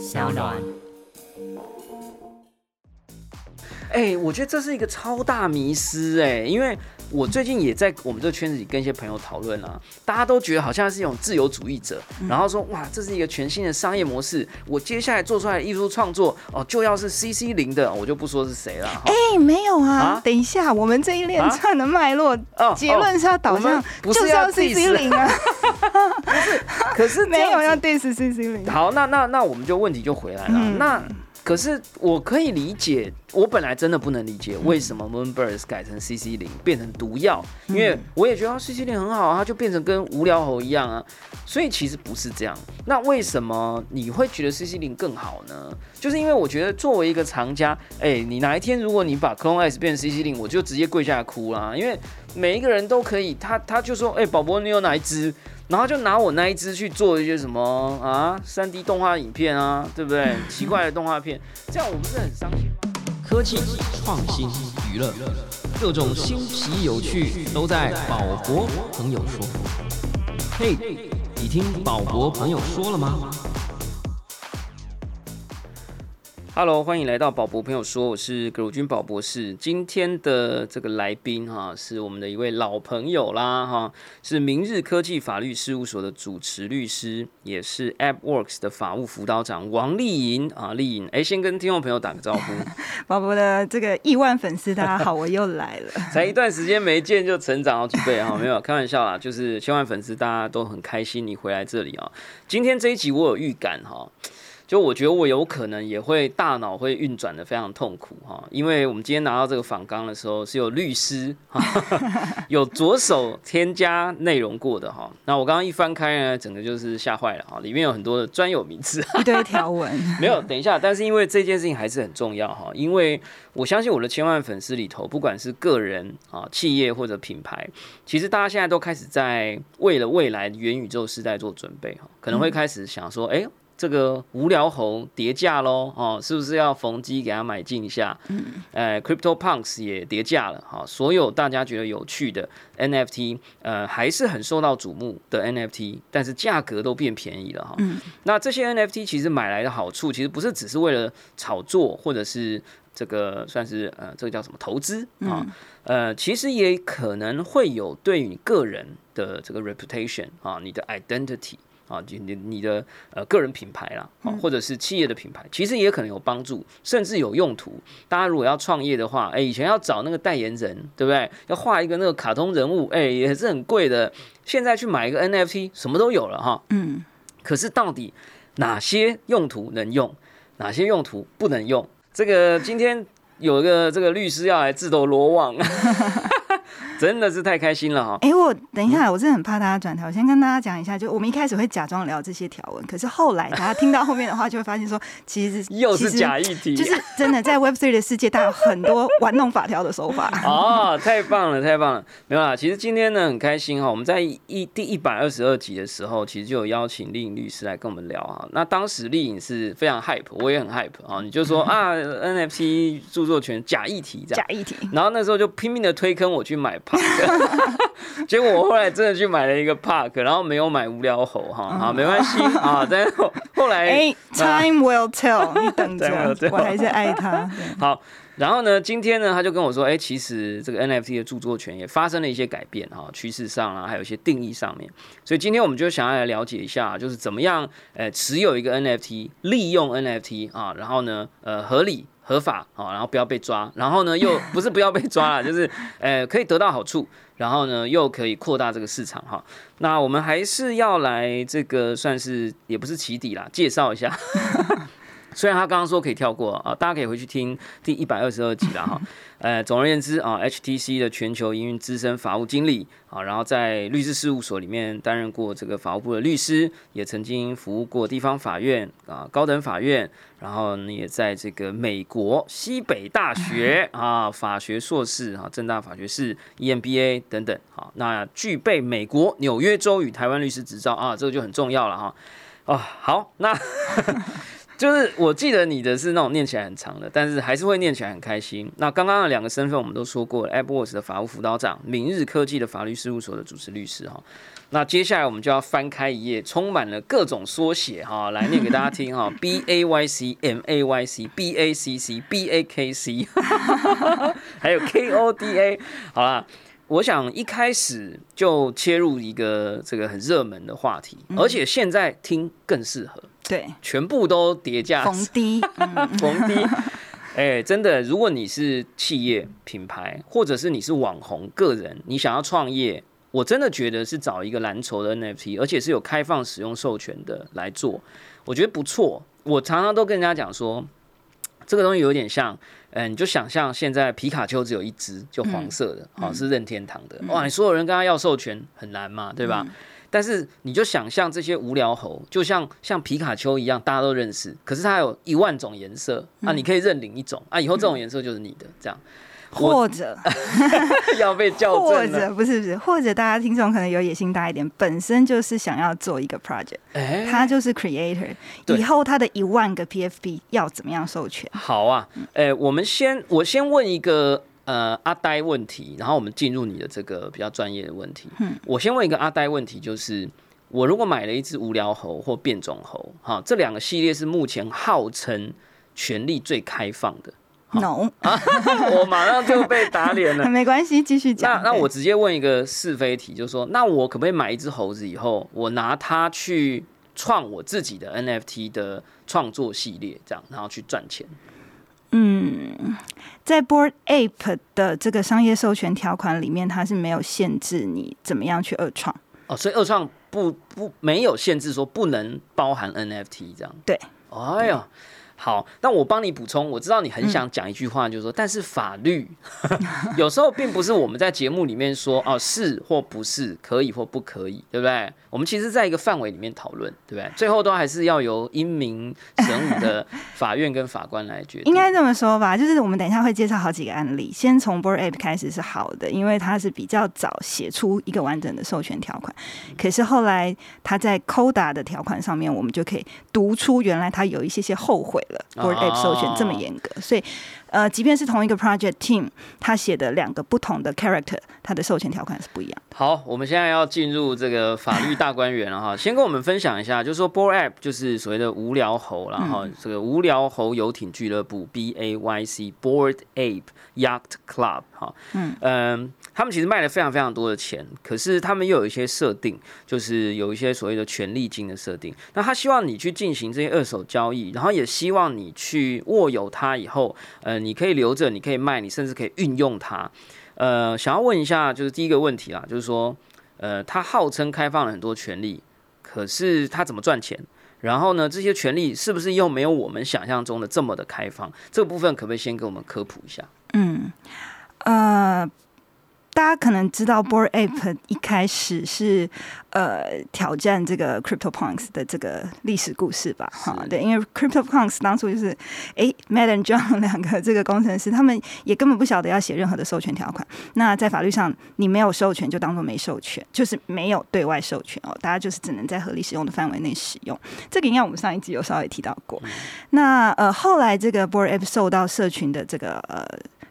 小暖。哎、我觉得这是一个超大迷思哎、因为我最近也在我们这个圈子里跟一些朋友讨论啊，大家都觉得好像是一种自由主义者，然后说哇，这是一个全新的商业模式，我接下来做出来的艺术创作哦，就要是 CC 零的，我就不说是谁了哈。哎、没有啊啊等一下，我们这一连啊串的脉络，哦结论是要导向不就是是要 CC 零啊，可是这 没有要样子 diss CC 零。好，那那那我们就问题就回来了。嗯那可是我可以理解，我本来真的不能理解为什么 Moonbirds 改成 CC 零变成毒药，因为我也觉得 CC 零很好啊，它就变成跟无聊猴一样啊。所以其实不是这样。那为什么你会觉得 CC 零更好呢？就是因为我觉得作为一个藏家，哎、你哪一天如果你把 Clone S 变成 CC 零，我就直接跪下来哭啦，因为每一个人都可以，他他就说，哎、宝宝你有哪一只？然后就拿我那一只去做一些什么啊，三 D 动画影片啊，对不对？奇怪的动画片，这样我不是很伤心吗？科技、创新、娱乐，各种新奇有趣都在宝博朋友说。嘿，你听宝博朋友说了吗？Hello，欢迎来到宝博朋友说，我是葛如君宝博士。今天的这个来宾哈，是我们的一位老朋友啦哈，是明日科技法律事务所的主持律师，也是 AppWorks 的法务辅导长王丽颖啊，丽颖，哎，先跟听众朋友打个招呼，宝博的这个亿万粉丝，大家好，我又来了。才一段时间没见就成长好几倍哈，没有开玩笑啦，就是千万粉丝大家都很开心你回来这里啊。今天这一集我有预感哈。就我觉得我有可能也会大脑会运转的非常痛苦哈，因为我们今天拿到这个访纲的时候是有律师哈，有着手添加内容过的哈。那我刚刚一翻开呢，整个就是吓坏了哈，里面有很多的专有名词。一堆条文，没有，等一下，但是因为这件事情还是很重要哈，因为我相信我的千万粉丝里头，不管是个人啊、企业或者品牌，其实大家现在都开始在为了未来元宇宙时代做准备哈，可能会开始想说，哎、这个无聊猴跌价喽，哦，是不是要逢机给它买进一下？嗯，呃，Crypto Punks 也跌价了，哈，所有大家觉得有趣的 NFT，呃，还是很受到瞩目的 NFT，但是价格都变便宜了哈。嗯，那这些 NFT 其实买来的好处，其实不是只是为了炒作，或者是这个算是呃，这个叫什么投资啊？呃，其实也可能会有对于你个人的这个 reputation 啊，你的 identity。啊，你你你的呃个人品牌啦，啊，或者是企业的品牌，其实也可能有帮助，甚至有用途。大家如果要创业的话，哎、以前要找那个代言人，对不对？要画一个那个卡通人物，哎、也是很贵的。现在去买一个 NFT，什么都有了哈。嗯，可是到底哪些用途能用，哪些用途不能用？这个今天有一个这个律师要来自投罗网，真的是太开心了哈。哎、我等一下，我真的很怕大家转台。我先跟大家讲一下，就我们一开始会假装聊这些条文，可是后来大家听到后面的话，就会发现说，其实 又是假议题，就是真的在 Web Three 的世界，大家有很多玩弄法条的手法。哦，太棒了，太棒了！没有啦，其实今天呢很开心哈，我们在一第一百二十二集的时候，其实就有邀请丽颖律师来跟我们聊哈。那当时丽颖是非常 hype，我也很 hype 啊，你就说啊 NFT 著作权假议题这样假。议题，然后那时候就拼命的推坑我去买 Park，结果我后来真的去买了一个 Park，然后没有买无聊猴哈，啊没关系啊，但是后后来 哎、t i m e will tell，你等 Time 着我还是爱他。好，然后呢，今天呢，他就跟我说，哎、其实这个 NFT 的著作权也发生了一些改变哈，趋势上啊，还有一些定义上面。所以今天我们就想要来了解一下，就是怎么样，呃，持有一个 NFT，利用 NFT 啊，然后呢，呃，合理。合法啊，然后不要被抓，然后呢又 不是不要被抓了，就是呃可以得到好处，然后呢又可以扩大这个市场哈。那我们还是要来这个算是也不是起底啦，介绍一下。虽然他刚刚说可以跳过啊，大家可以回去听第一百二十二集了哈。呃，总而言之啊，HTC 的全球营运资深法务经理啊，然后在律师事务所里面担任过这个法务部的律师，也曾经服务过地方法院啊、高等法院，然后呢也在这个美国西北大学 啊法学硕士啊，正大法学士 EMBA 等等好，那具备美国纽约州与台湾律师执照啊，这个就很重要了哈。啊，好，那 就是我记得你的是那种念起来很长的，但是还是会念起来很开心。那刚刚的两个身份我们都说过了，AppWorks 的法务辅导长，明日科技的法律事务所的主持律师哈。那接下来我们就要翻开一页，充满了各种缩写哈，来念给大家听哈。B A Y C M A Y C B A C C B A K C，还有 K O D A。好啦，我想一开始就切入一个这个很热门的话题，而且现在听更适合，对，全部都叠加逢低，嗯。逢低。哎、真的，如果你是企业品牌，或者是你是网红个人，你想要创业，我真的觉得是找一个蓝筹的 NFT，而且是有开放使用授权的来做，我觉得不错。我常常都跟人家讲说，这个东西有点像，嗯、你就想象现在皮卡丘只有一只，就黄色的，好、是任天堂的，哇，你所有人跟他要授权很难嘛，对吧？但是你就想象这些无聊猴，就像像皮卡丘一样，大家都认识，可是它有一万种颜色啊，你可以认领一种啊，以后这种颜色就是你的，这样。或者。要被校或。者不是不是，或者大家听众可能有野心大一点，本身就是想要做一个 project，哎、他就是 creator，以后他的一万个 PFP 要怎么样授权？好啊，哎、我们先我先问一个呃阿呆问题，然后我们进入你的这个比较专业的问题。嗯我先问一个阿呆问题，就是我如果买了一只无聊猴或变种猴，哈，这两个系列是目前号称权力最开放的，No，我马上就被打脸了。没关系，继续讲。那那我直接问一个是非题，就是说，那我可不可以买一只猴子以后，我拿它去创我自己的 NFT 的创作系列，这样，然后去赚钱？嗯，在 Board Ape 的这个商业授权条款里面，它是没有限制你怎么样去二创。哦，所以二创不不没有限制说不能包含 NFT 这样。对。哎呀，好，那我帮你补充。我知道你很想讲一句话，就是说，但是法律 有时候并不是我们在节目里面说哦是或不是，可以或不可以，对不对？我们其实在一个范围里面讨论，对不对？最后都还是要由英明神武的 法院跟法官来决定。应该这么说吧，就是我们等一下会介绍好几个案例。先从 Board Ape 开始是好的，因为它是比较早写出一个完整的授权条款。可是后来它在 Coda 的条款上面，我们就可以读出原来它有一些些后悔了。Board App 授权这么严格，所以呃，即便是同一个 project team，他写的两个不同的 character，他的授权条款是不一样。好，我们现在要进入这个法律大观园了哈。先跟我们分享一下，就是说 Board App 就是所谓的无聊猴，然后这个无聊猴游艇俱乐部 B A Y C Board Ape Yacht Club 哈，嗯他们其实卖了非常非常多的钱，可是他们又有一些设定，就是有一些所谓的权利金的设定。那他希望你去进行这些二手交易，然后也希望你去握有它以后，呃，你可以留着，你可以卖，你甚至可以运用它。呃，想要问一下，就是第一个问题啦，就是说，呃，他号称开放了很多权利，可是他怎么赚钱？然后呢，这些权利是不是又没有我们想象中的这么的开放？这部分可不可以先给我们科普一下？嗯，呃，大家可能知道 Board Ape 一开始是呃挑战这个 CryptoPunks 的这个历史故事吧？哈，对，因为 CryptoPunks 当初就是诶 m a d and John 两个这个工程师，他们也根本不晓得要写任何的授权条款。那在法律上，你没有授权就当做没授权，就是没有对外授权哦，大家就是只能在合理使用的范围内使用。这个应该我们上一集有稍微提到过。那呃，后来这个 Board Ape 受到社群的这个呃。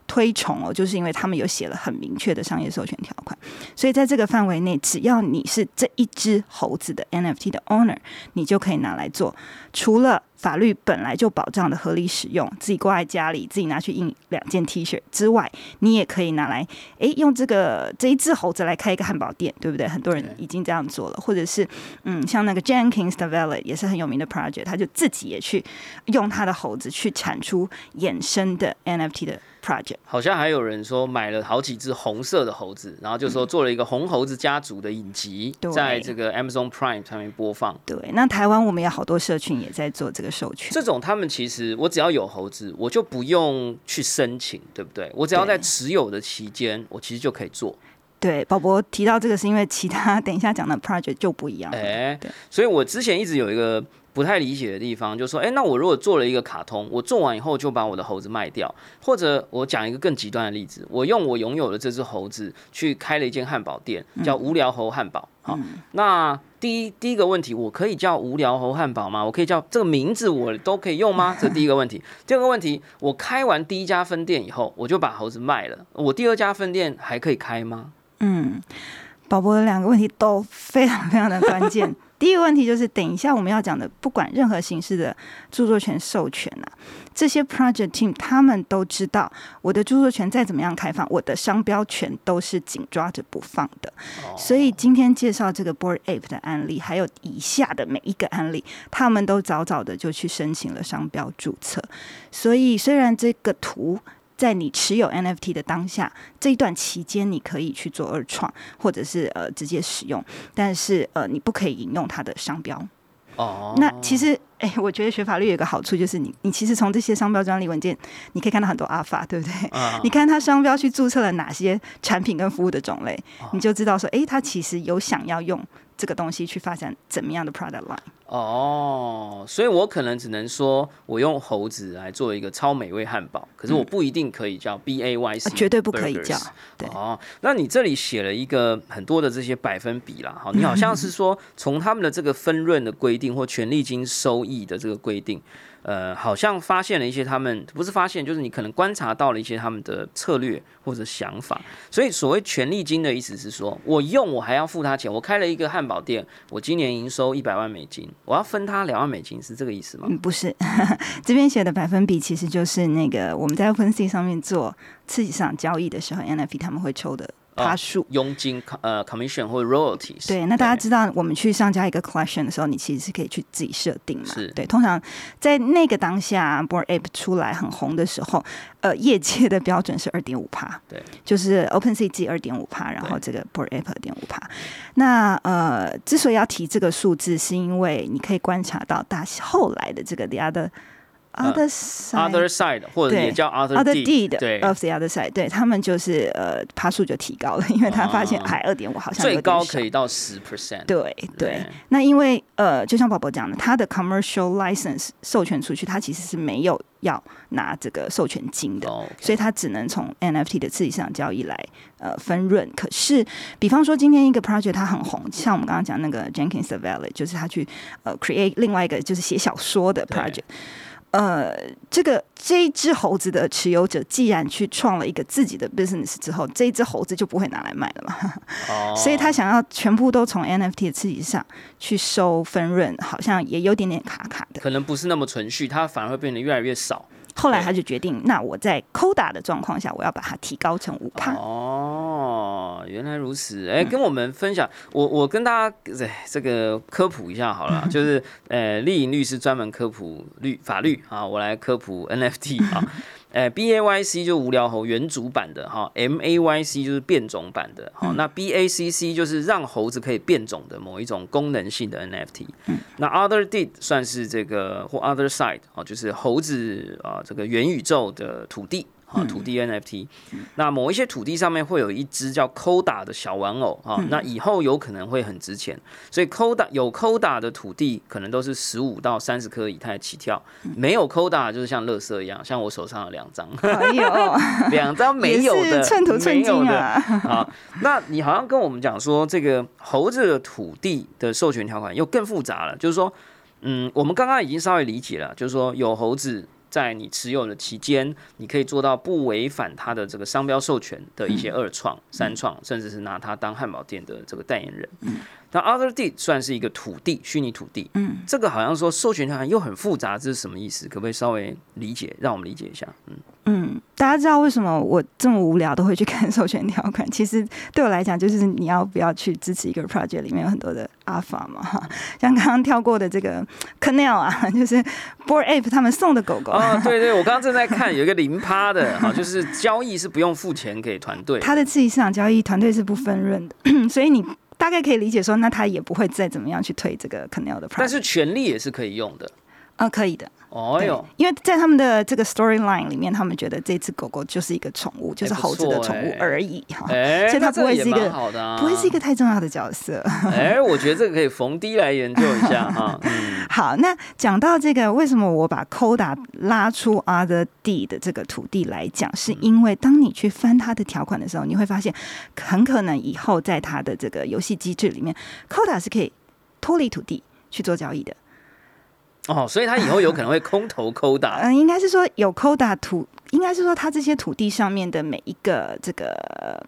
推崇哦，就是因为他们有写了很明确的商业授权条款，所以在这个范围内，只要你是这一只猴子的 NFT 的 owner，你就可以拿来做。除了法律本来就保障的合理使用，自己挂在家里，自己拿去印两件 T 恤之外，你也可以拿来，诶，用这个这一只猴子来开一个汉堡店，对不对？很多人已经这样做了，或者是嗯，像那个 Jenkins 的 Valley 也是很有名的 project，他就自己也去用他的猴子去产出衍生的 NFT 的 project。好像还有人说买了好几只红色的猴子，然后就说做了一个红猴子家族的影集，对在这个 Amazon Prime 上面播放。对，那台湾我们有好多社群也在做这个授权。这种他们其实我只要有猴子，我就不用去申请，对不对？我只要在持有的期间，我其实就可以做。对，宝博提到这个是因为其他等一下讲的 project 就不一样。哎、对所以我之前一直有一个不太理解的地方，就是说，哎，那我如果做了一个卡通，我做完以后就把我的猴子卖掉，或者我讲一个更极端的例子，我用我拥有的这只猴子去开了一间汉堡店，叫无聊猴汉堡。好，那第一第一个问题，我可以叫无聊猴汉堡吗？我可以叫这个名字，我都可以用吗？这第一个问题。第二个问题，我开完第一家分店以后，我就把猴子卖了，我第二家分店还可以开吗？嗯，宝宝的两个问题都非常非常的关键。第一个问题就是，等一下我们要讲的，不管任何形式的著作权授权啊，这些 project team 他们都知道，我的著作权再怎么样开放，我的商标权都是紧抓着不放的。所以今天介绍这个 Board Ape 的案例，还有以下的每一个案例，他们都早早的就去申请了商标注册。所以虽然这个图。在你持有 NFT 的当下，这一段期间，你可以去做二创，或者是呃直接使用，但是呃你不可以引用它的商标。哦，那其实哎，我觉得学法律有个好处，就是你你其实从这些商标专利文件，你可以看到很多阿法，对不对？啊你看它商标去注册了哪些产品跟服务的种类，你就知道说，哎，它其实有想要用这个东西去发展怎么样的 product line。哦，所以我可能只能说我用猴子来做一个超美味汉堡，可是我不一定可以叫 B A Y C，绝对不可以叫。对哦，那你这里写了一个很多的这些百分比啦，哈，你好像是 说从他们的这个分润的规定或权利金收益的这个规定。呃，好像发现了一些他们不是发现，就是你可能观察到了一些他们的策略或者想法。所以所谓权利金的意思是说，我用我还要付他钱。我开了一个汉堡店，我今年营收一百万美金，我要分他两万美金，是这个意思吗？嗯，不是，这边写的百分比其实就是那个我们在 OpenSea 上面做刺激市场交易的时候，NFT 他们会抽的。趴数佣金呃 commission 或 royalties 对，那大家知道我们去上架一个 collection 的时候，你其实是可以去自己设定嘛？是。对，通常在那个当下，board app 出来很红的时候，呃，业界的标准是二点五趴，对，就是 open sea 记二点五趴，然后这个 board app 二点五趴。那呃，之所以要提这个数字，是因为你可以观察到大后来的这个 the other other side 或者也叫 other deed，对，of the other side，对他们就是呃，爬数就提高了，因为他发现还二点五好像最高可以到十 percent，对对。那因为呃，就像宝宝讲的，他的 commercial license 授权出去，他其实是没有要拿这个授权金的，所以他只能从 NFT 的刺激市场交易来呃分润。可是，比方说今天一个 project 它很红，像我们刚刚讲那个 Jenkins Valley，就是他去呃 create 另外一个就是写小说的 project。呃，这个这一只猴子的持有者，既然去创了一个自己的 business 之后，这一只猴子就不会拿来卖了嘛。哦，所以他想要全部都从 NFT 的刺激上去收分润，好像也有点点卡卡的。可能不是那么存续，它反而会变得越来越少。后来他就决定，那我在 Coda 的状况下，我要把它提高成五帕。哦，原来如此。哎，跟我们分享，我我跟大家这个科普一下好了，就是呃，丽颖律师专门科普律法律啊，我来科普 NFT 啊。呃，B A Y C 就无聊猴原主版的哈，M A Y C 就是变种版的，哈，那 B A C C 就是让猴子可以变种的某一种功能性的 N F T，那 Other Did 算是这个或 Other Side 哦，就是猴子啊这个元宇宙的土地。啊，土地 NFT，那某一些土地上面会有一只叫 Coda 的小玩偶啊，那以后有可能会很值钱，所以 Coda 有 Coda 的土地可能都是十五到三十颗以太起跳，没有 Coda 就是像乐色一样，像我手上的两张，有两张没有的，寸土寸金啊。啊，那你好像跟我们讲说，这个猴子的土地的授权条款又更复杂了，就是说，嗯，我们刚刚已经稍微理解了，就是说有猴子。在你持有的期间，你可以做到不违反它的这个商标授权的一些二创、三创，甚至是拿它当汉堡店的这个代言人。那 other d 算是一个土地，虚拟土地。嗯，这个好像说授权条款又很复杂，这是什么意思？可不可以稍微理解，让我们理解一下？嗯嗯，大家知道为什么我这么无聊都会去看授权条款？其实对我来讲，就是你要不要去支持一个 project 里面有很多的 alpha 嘛？哈，像刚刚跳过的这个 Canal 啊，就是 Board Ape 他们送的狗狗啊。对对，我刚刚正在看有一个零趴的，哈，就是交易是不用付钱给团队，他的自己市场交易团队是不分润的，所以你。大概可以理解说，那他也不会再怎么样去推这个 Canal 的。但是权力也是可以用的。呃，可以的。对哦哟，，因为在他们的这个 storyline 里面，他们觉得这只狗狗就是一个宠物，就是猴子的宠物哎而已哈，哎，所以它不会是一个不会是一个太重要的角色。哎，我觉得这个可以逢低来研究一下 哈。嗯，好，那讲到这个，为什么我把 Coda 拉出 Other D 的这个土地来讲，是因为当你去翻它的条款的时候，你会发现很可能以后在它的这个游戏机制里面，Coda 是可以脱离土地去做交易的。哦，所以他以后有可能会空投抠打。嗯，应该是说有 Coda 土，应该是说他这些土地上面的每一个这个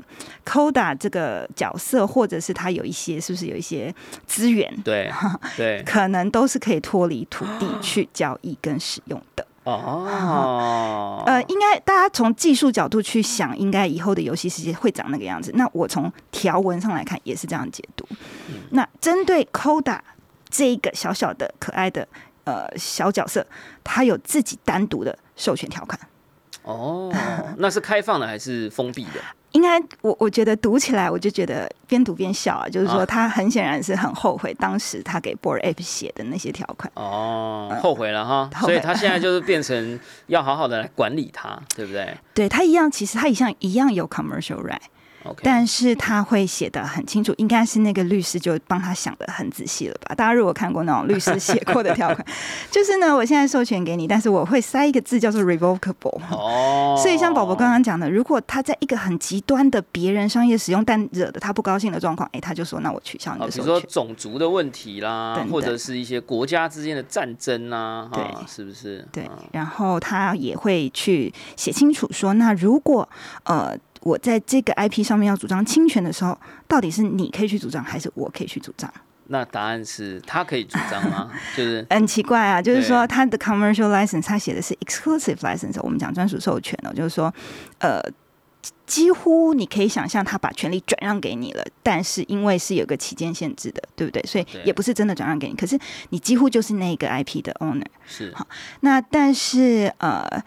Coda 这个角色，或者是他有一些是不是有一些资源，对 对，可能都是可以脱离土地去交易跟使用的。哦，呃，应该大家从技术角度去想，应该以后的游戏世界会长那个样子。那我从条文上来看，也是这样解读。那针对 Coda 这一个小小的可爱的呃小角色，它有自己单独的授权条款。哦，那是开放的还是封闭的？应该我我觉得读起来，我就觉得边读边笑啊，就是说啊他很显然是很后悔当时他给 Board App 写的那些条款。哦，后悔了哈，所以他现在就是变成要好好的来管理它，对不对 对他一样，其实他一样一样有 commercial right。？OK，但是他会写的很清楚，应该是那个律师就帮他想的很仔细了吧？大家如果看过那种律师写过的条款，就是呢，我现在授权给你，但是我会塞一个字叫做 revocable。哦，所以像宝宝刚刚讲的，如果他在一个很极端的别人商业使用，但惹得他不高兴的状况，哎，他就说那我取消你哦，比如说的授权。种族的问题啦等，等或者是一些国家之间的战争啊，哈，对是不是？对嗯，然后他也会去写清楚说，那如果呃我在这个 IP 上面要主张侵权的时候，到底是你可以去主张，还是我可以去主张？那答案是他可以主张吗？就是很奇怪啊，就是说他的 commercial license 他写的是 exclusive license，我们讲专属授权哦，就是说，呃，几乎你可以想象他把权利转让给你了，但是因为是有个期间限制的，对不对？所以也不是真的转让给你，可是你几乎就是那个 IP 的 owner。是好那但是呃。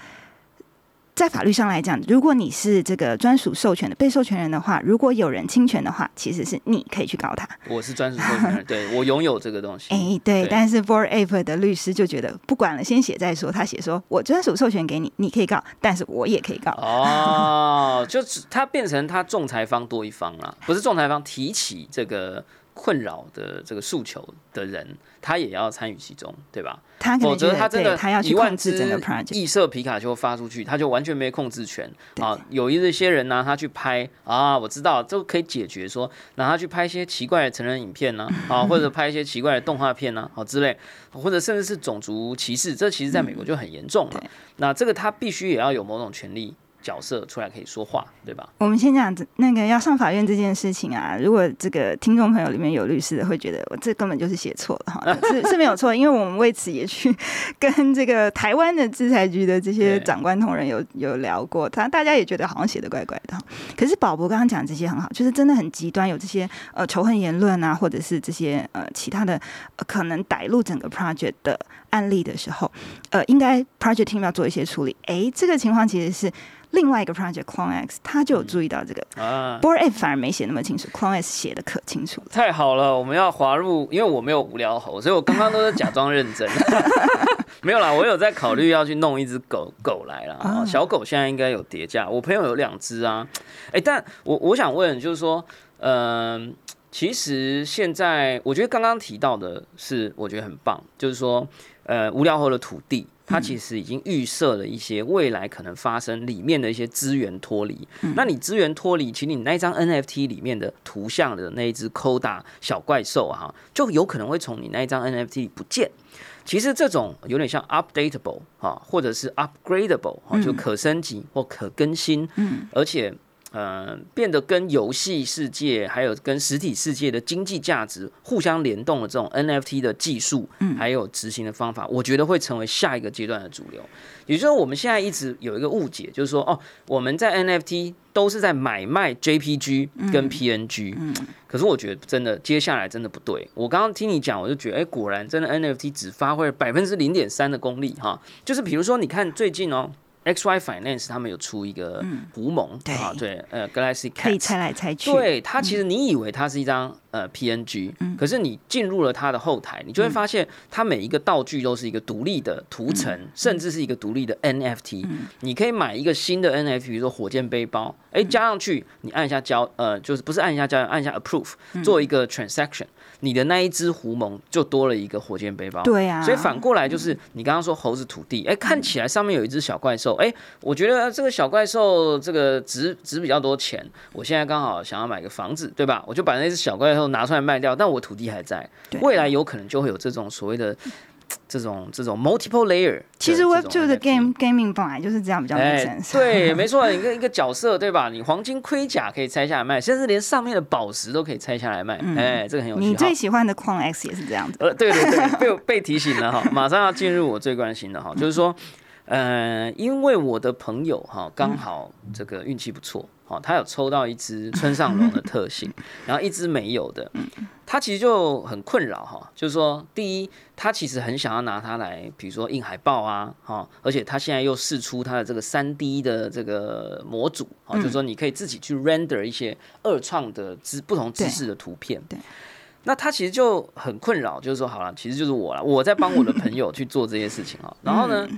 在法律上来讲，如果你是这个专属授权的被授权人的话，如果有人侵权的话，其实是你可以去告他。我是专属授权人，对我拥有这个东西。哎、对，对但是 Board Ape 的律师就觉得不管了，先写再说。他写说，我专属授权给你，你可以告，但是我也可以告。哦，就是他变成他仲裁方多一方了，不是仲裁方提起这个困扰的这个诉求的人，他也要参与其中，对吧？否他可能觉得则他真的他要去一万控制整个只 project。异色皮卡丘发出去，他就完全没控制权啊。有一些人拿他去拍啊，我知道这个可以解决说，拿他去拍一些奇怪的成人影片呢啊，或者拍一些奇怪的动画片呢，好之类，或者甚至是种族歧视，这其实在美国就很严重了。对那这个他必须也要有某种权利角色出来可以说话，对吧？我们先讲那个要上法院这件事情啊，如果这个听众朋友里面有律师的，会觉得我这根本就是写错了哈，是是没有错，因为我们为此也去跟这个台湾的制裁局的这些长官同仁有有聊过，他大家也觉得好像写的怪怪的。可是宝博刚刚讲这些很好，就是真的很极端，有这些呃仇恨言论啊，或者是这些呃其他的、呃、可能逮入整个 project 的案例的时候，呃，应该 project team 要做一些处理。哎，这个情况其实是另外一个 project Clone X，他就有注意到这个。啊，Board F 反而没写那么清楚，CloneX 写的可清楚了。太好了，我们要滑入，因为我没有无聊猴，所以我刚刚都是假装认真。没有啦，我有在考虑要去弄一只狗狗来了。啊哦小狗现在应该有叠加，我朋友有两只啊。哎、但我我想问，就是说，嗯、其实现在我觉得刚刚提到的是，我觉得很棒，就是说，呃，无聊猴的土地。它其实已经预设了一些未来可能发生里面的一些资源脱离。那你资源脱离，其实你那一张 NFT 里面的图像的那一只 Koda 小怪兽啊，就有可能会从你那一张 NFT 里不见。其实这种有点像 updatable 啊，或者是 upgradable 啊，就可升级或可更新，嗯，而且呃变得跟游戏世界还有跟实体世界的经济价值互相联动的这种 NFT 的技术，还有执行的方法，我觉得会成为下一个阶段的主流。也就是说，我们现在一直有一个误解，就是说哦，我们在 NFT 都是在买卖 JPG 跟 PNG，、可是我觉得真的接下来真的不对。我刚刚听你讲，我就觉得，哎、果然真的 NFT 只发挥了百分之零点三的功力哈。就是比如说，你看最近哦，XY Finance 他们有出一个狐獴对。啊，对，呃，Galaxy 可以猜来猜去。对它其实你以为它是一张呃 PNG，可是你进入了它的后台，你就会发现它每一个道具都是一个独立的图层，甚至是一个独立的 NFT。你可以买一个新的 NFT，比如说火箭背包，哎，加上去你按一下交，呃，就是不是按一下交，按一下 Approve，做一个 transaction，你的那一只狐獴就多了一个火箭背包。对啊，所以反过来就是你刚刚说猴子土地，哎，看起来上面有一只小怪兽，哎，我觉得这个小怪兽这个值值比较多钱，我现在刚好想要买个房子，对吧？我就把那只小怪兽拿出来卖掉，但我土地还在，未来有可能就会有这种所谓的这种这种 multiple layer 其实 Web Two 的 game gaming 本来就是这样，比较 make 哎，sense。对，没错，一个一个角色，对吧？你黄金盔甲可以拆下来卖，甚至连上面的宝石都可以拆下来卖，哎，这个很有你最喜欢的矿 X 也是这样子。呃，对对对，被 被提醒了哈，马上要进入我最关心的哈，就是说，呃，因为我的朋友哈刚好这个运气不错，哈，他有抽到一只村上龙的特性，然后一只没有的，他其实就很困扰哈，就是说，第一，他其实很想要拿它来，比如说印海报啊，哈，而且他现在又试出他的这个三 D 的这个模组，啊，就是说你可以自己去 render 一些二创的姿不同姿势的图片，对。那他其实就很困扰，就是说，好了，其实就是我了，我在帮我的朋友去做这些事情啊。然后呢，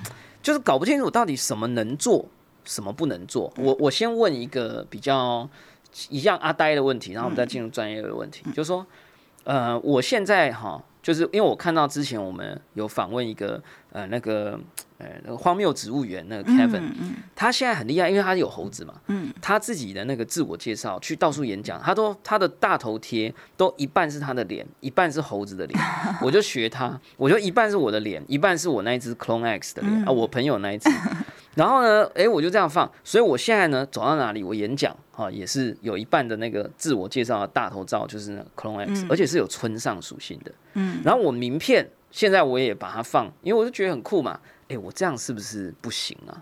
就是搞不清楚到底什么能做，什么不能做。我我先问一个比较一样阿呆的问题，然后我们再进入专业的问题，就是说，呃，我现在哈，就是因为我看到之前我们有访问一个呃那个呃那个荒谬植物园那个 Kevin，、他现在很厉害，因为他有猴子嘛，嗯。他自己的那个自我介绍去到处演讲，他都他的大头贴都一半是他的脸，一半是猴子的脸，我就学他，我就一半是我的脸，一半是我那一只 Clone X 的脸、啊，我朋友那一只。然后呢，诶，我就这样放，所以我现在呢走到哪里，我演讲啊也是有一半的那个自我介绍的大头照就是那个 Clone X，、而且是有村上属性的。嗯，然后我名片现在我也把它放，因为我就觉得很酷嘛。诶，我这样是不是不行啊？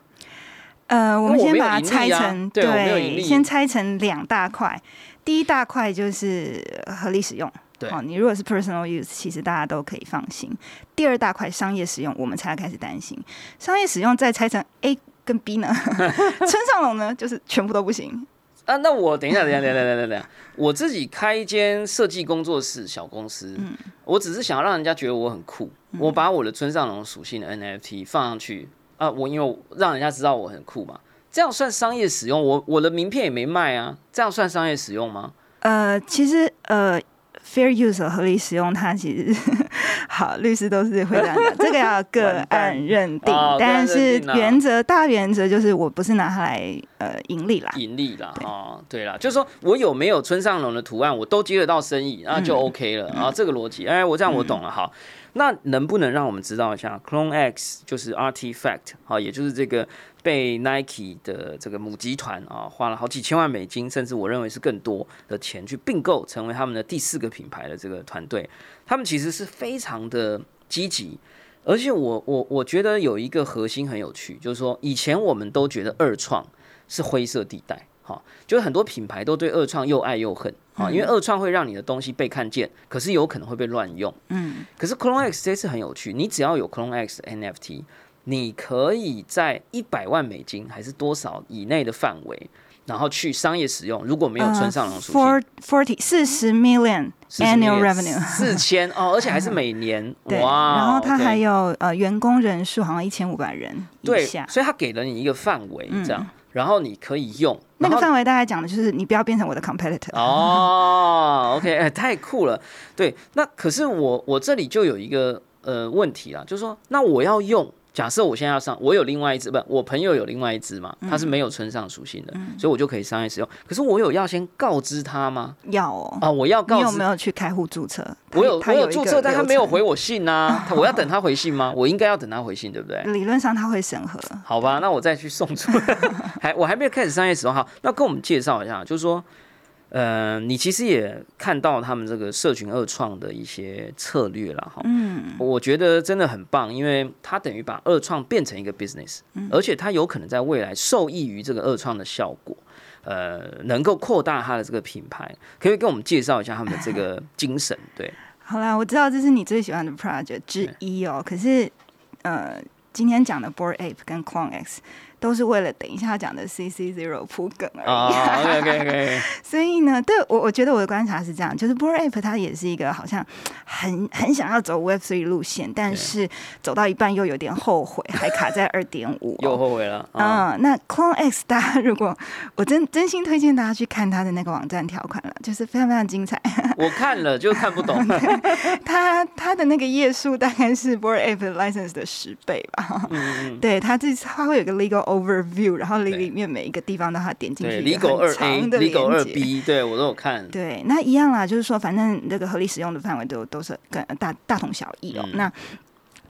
呃，我们先把它拆成对先拆成两大块。第一大块就是合理使用，对哦，你如果是 personal use，其实大家都可以放心。第二大块商业使用，我们才要开始担心。商业使用再拆成 A 跟 B 呢？村上龙呢，就是全部都不行。啊，那我等一下，等一下，等一下，等一下，等一下，我自己开一间设计工作室小公司，我只是想要让人家觉得我很酷，我把我的村上龙属性的 NFT 放上去啊，我因为让人家知道我很酷嘛，这样算商业使用？我我的名片也没卖啊，这样算商业使用吗？呃，其实呃，fair use 合理使用，它其实 好，律师都是会这样讲，这个要个案认定。哦，但是原则大原则就是我不是拿它来呃盈利啦。盈利啦，哦，对啦，就是说我有没有村上龙的图案，我都接得到生意，那就 OK 了。啊，这个逻辑，哎，我这样我懂了。好，那能不能让我们知道一下，Clone X 就是 Artifact，好，也就是这个被 Nike 的这个母集团啊，花了好几千万美金，甚至我认为是更多的钱去并购，成为他们的第四个品牌的这个团队，他们其实是非常的积极。而且我我我觉得有一个核心很有趣，就是说以前我们都觉得二创是灰色地带，哈，就是很多品牌都对二创又爱又恨，啊，因为二创会让你的东西被看见，可是有可能会被乱用，嗯，可是 Clone X 这次很有趣，你只要有 Clone X 的 NFT，你可以在一百万美金还是多少以内的范围，然后去商业使用，如果没有村上龙属性。Four forty 四十 million annual revenue，四千哦，而且还是每 年对，哇！然后它 OK 还有呃员工人数好像一千五百人以对，所以他给了你一个范围，这样，然后你可以用那个范围大概讲的就是你不要变成我的 competitor。哦，OK，哎，太酷了。对，那可是我我这里就有一个呃问题啦，就是说，那我要用，假设我现在要上，我有另外一只，不，我朋友有另外一只嘛，他是没有村上属性的，所以我就可以商业使用。可是我有要先告知他吗？要哦，啊，我要你告知有没。有去开户注册？我有我有注册，但他没有回我信呐、他我要等他回信吗？我应该要等他回信，对不对？理论上他会审核。好吧，那我再去送出。还我还没有开始商业使用，好，那跟我们介绍一下，就是说，呃，你其实也看到他们这个社群二创的一些策略了哈。嗯，我觉得真的很棒，因为它等于把二创变成一个 business，、而且它有可能在未来受益于这个二创的效果。呃，能够扩大它的这个品牌，可以跟我们介绍一下他们的这个精神？对，好啦，我知道这是你最喜欢的 project 之一哦。可是，呃，今天讲的 Board Ape 跟 Clone X 都是为了等一下讲的 CC Zero 铺梗而已。啊，OK OK OK，所以呢，对我我觉得我的观察是这样，就是 Bored Ape 它也是一个好像很很想要走 Web Three 路线，但是走到一半又有点后悔，还卡在二点五。又后悔了。啊嗯，那 Clone X 大家如果我真真心推荐大家去看他的那个网站条款了，就是非常非常精彩。我看了就看不懂。他他的那个页数大概是 Bored Ape license 的十倍吧。嗯嗯，对他这他会有个 legal overview，然后里里面每一个地方都要点进去对一个，Legal 二很 A、长的 Legal 二 B，对我都有看。对，那一样啦，就是说，反正这个合理使用的范围都都是跟大大同小异哦。嗯那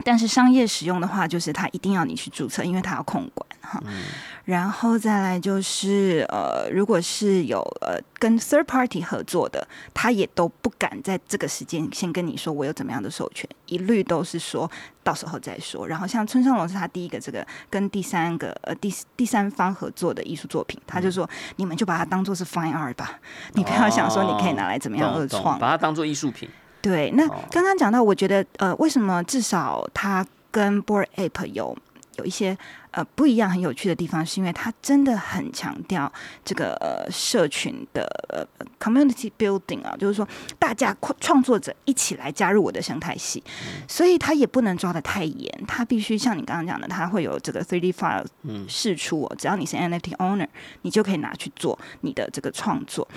但是商业使用的话，就是它一定要你去注册，因为它要控管哈。嗯然后再来就是呃，如果是有呃跟 third party 合作的，他也都不敢在这个时间先跟你说我有怎么样的授权，一律都是说到时候再说。然后像村上龙是他第一个这个跟第三个呃第第三方合作的艺术作品，他就说、你们就把它当做是 fine art 吧，你不要想说你可以拿来怎么样二创。把它当做艺术品。对，那哦。刚刚讲到，我觉得呃，为什么至少它跟 Board App 有有一些呃不一样、很有趣的地方，是因为它真的很强调这个呃社群的呃 community building 啊，就是说大家创创作者一起来加入我的生态系，所以它也不能抓的太严，它必须像你刚刚讲的，它会有这个 3D file 嗯。释出哦，只要你是 NFT owner，你就可以拿去做你的这个创作。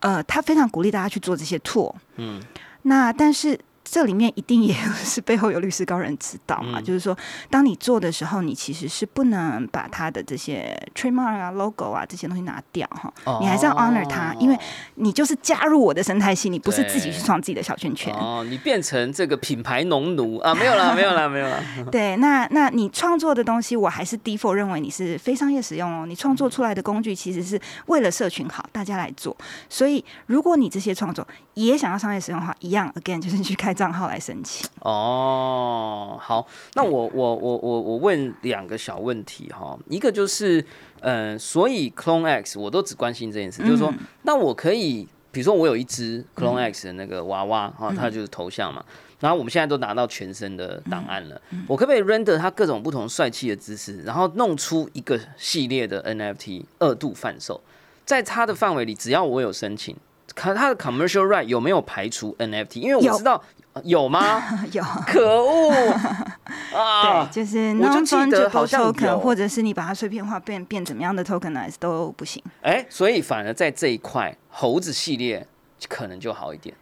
呃，他非常鼓励大家去做这些 tool。嗯，那但是这里面一定也 是背后有律师高人指导嘛，嗯就是说，当你做的时候，你其实是不能把他的这些 trademark 啊、logo 啊这些东西拿掉哈，你还是要 honor 他，因为你就是加入我的生态系，你不是自己去对创自己的小圈圈。哦，你变成这个品牌农奴啊？没有啦，没有啦，没有啦。对，那那你创作的东西，我还是 default 认为你是非商业使用哦。你创作出来的工具其实是为了社群好，大家来做。所以，如果你这些创作也想要商业使用的话，一样 again 就是去开账号来申请。哦，好，那我我我我我问两个小问题哈，一个就是，嗯、所以 Clone X 我都只关心这件事，就是说，那我可以，比如说我有一只 Clone X 的那个娃娃哈，它就是头像嘛，然后我们现在都拿到全身的档案了，我可不可以 render 它各种不同帅气的姿势，然后弄出一个系列的 NFT 二度贩售，在它的范围里，只要我有申请。看它的 commercial right 有没有排除 NFT？因为我知道呃有吗？有。可恶 啊！对，就是我就记得好像有 token，或者是你把它碎片化变变怎么样的 tokenize 都不行。哎、所以反而在这一块猴子系列可能就好一点，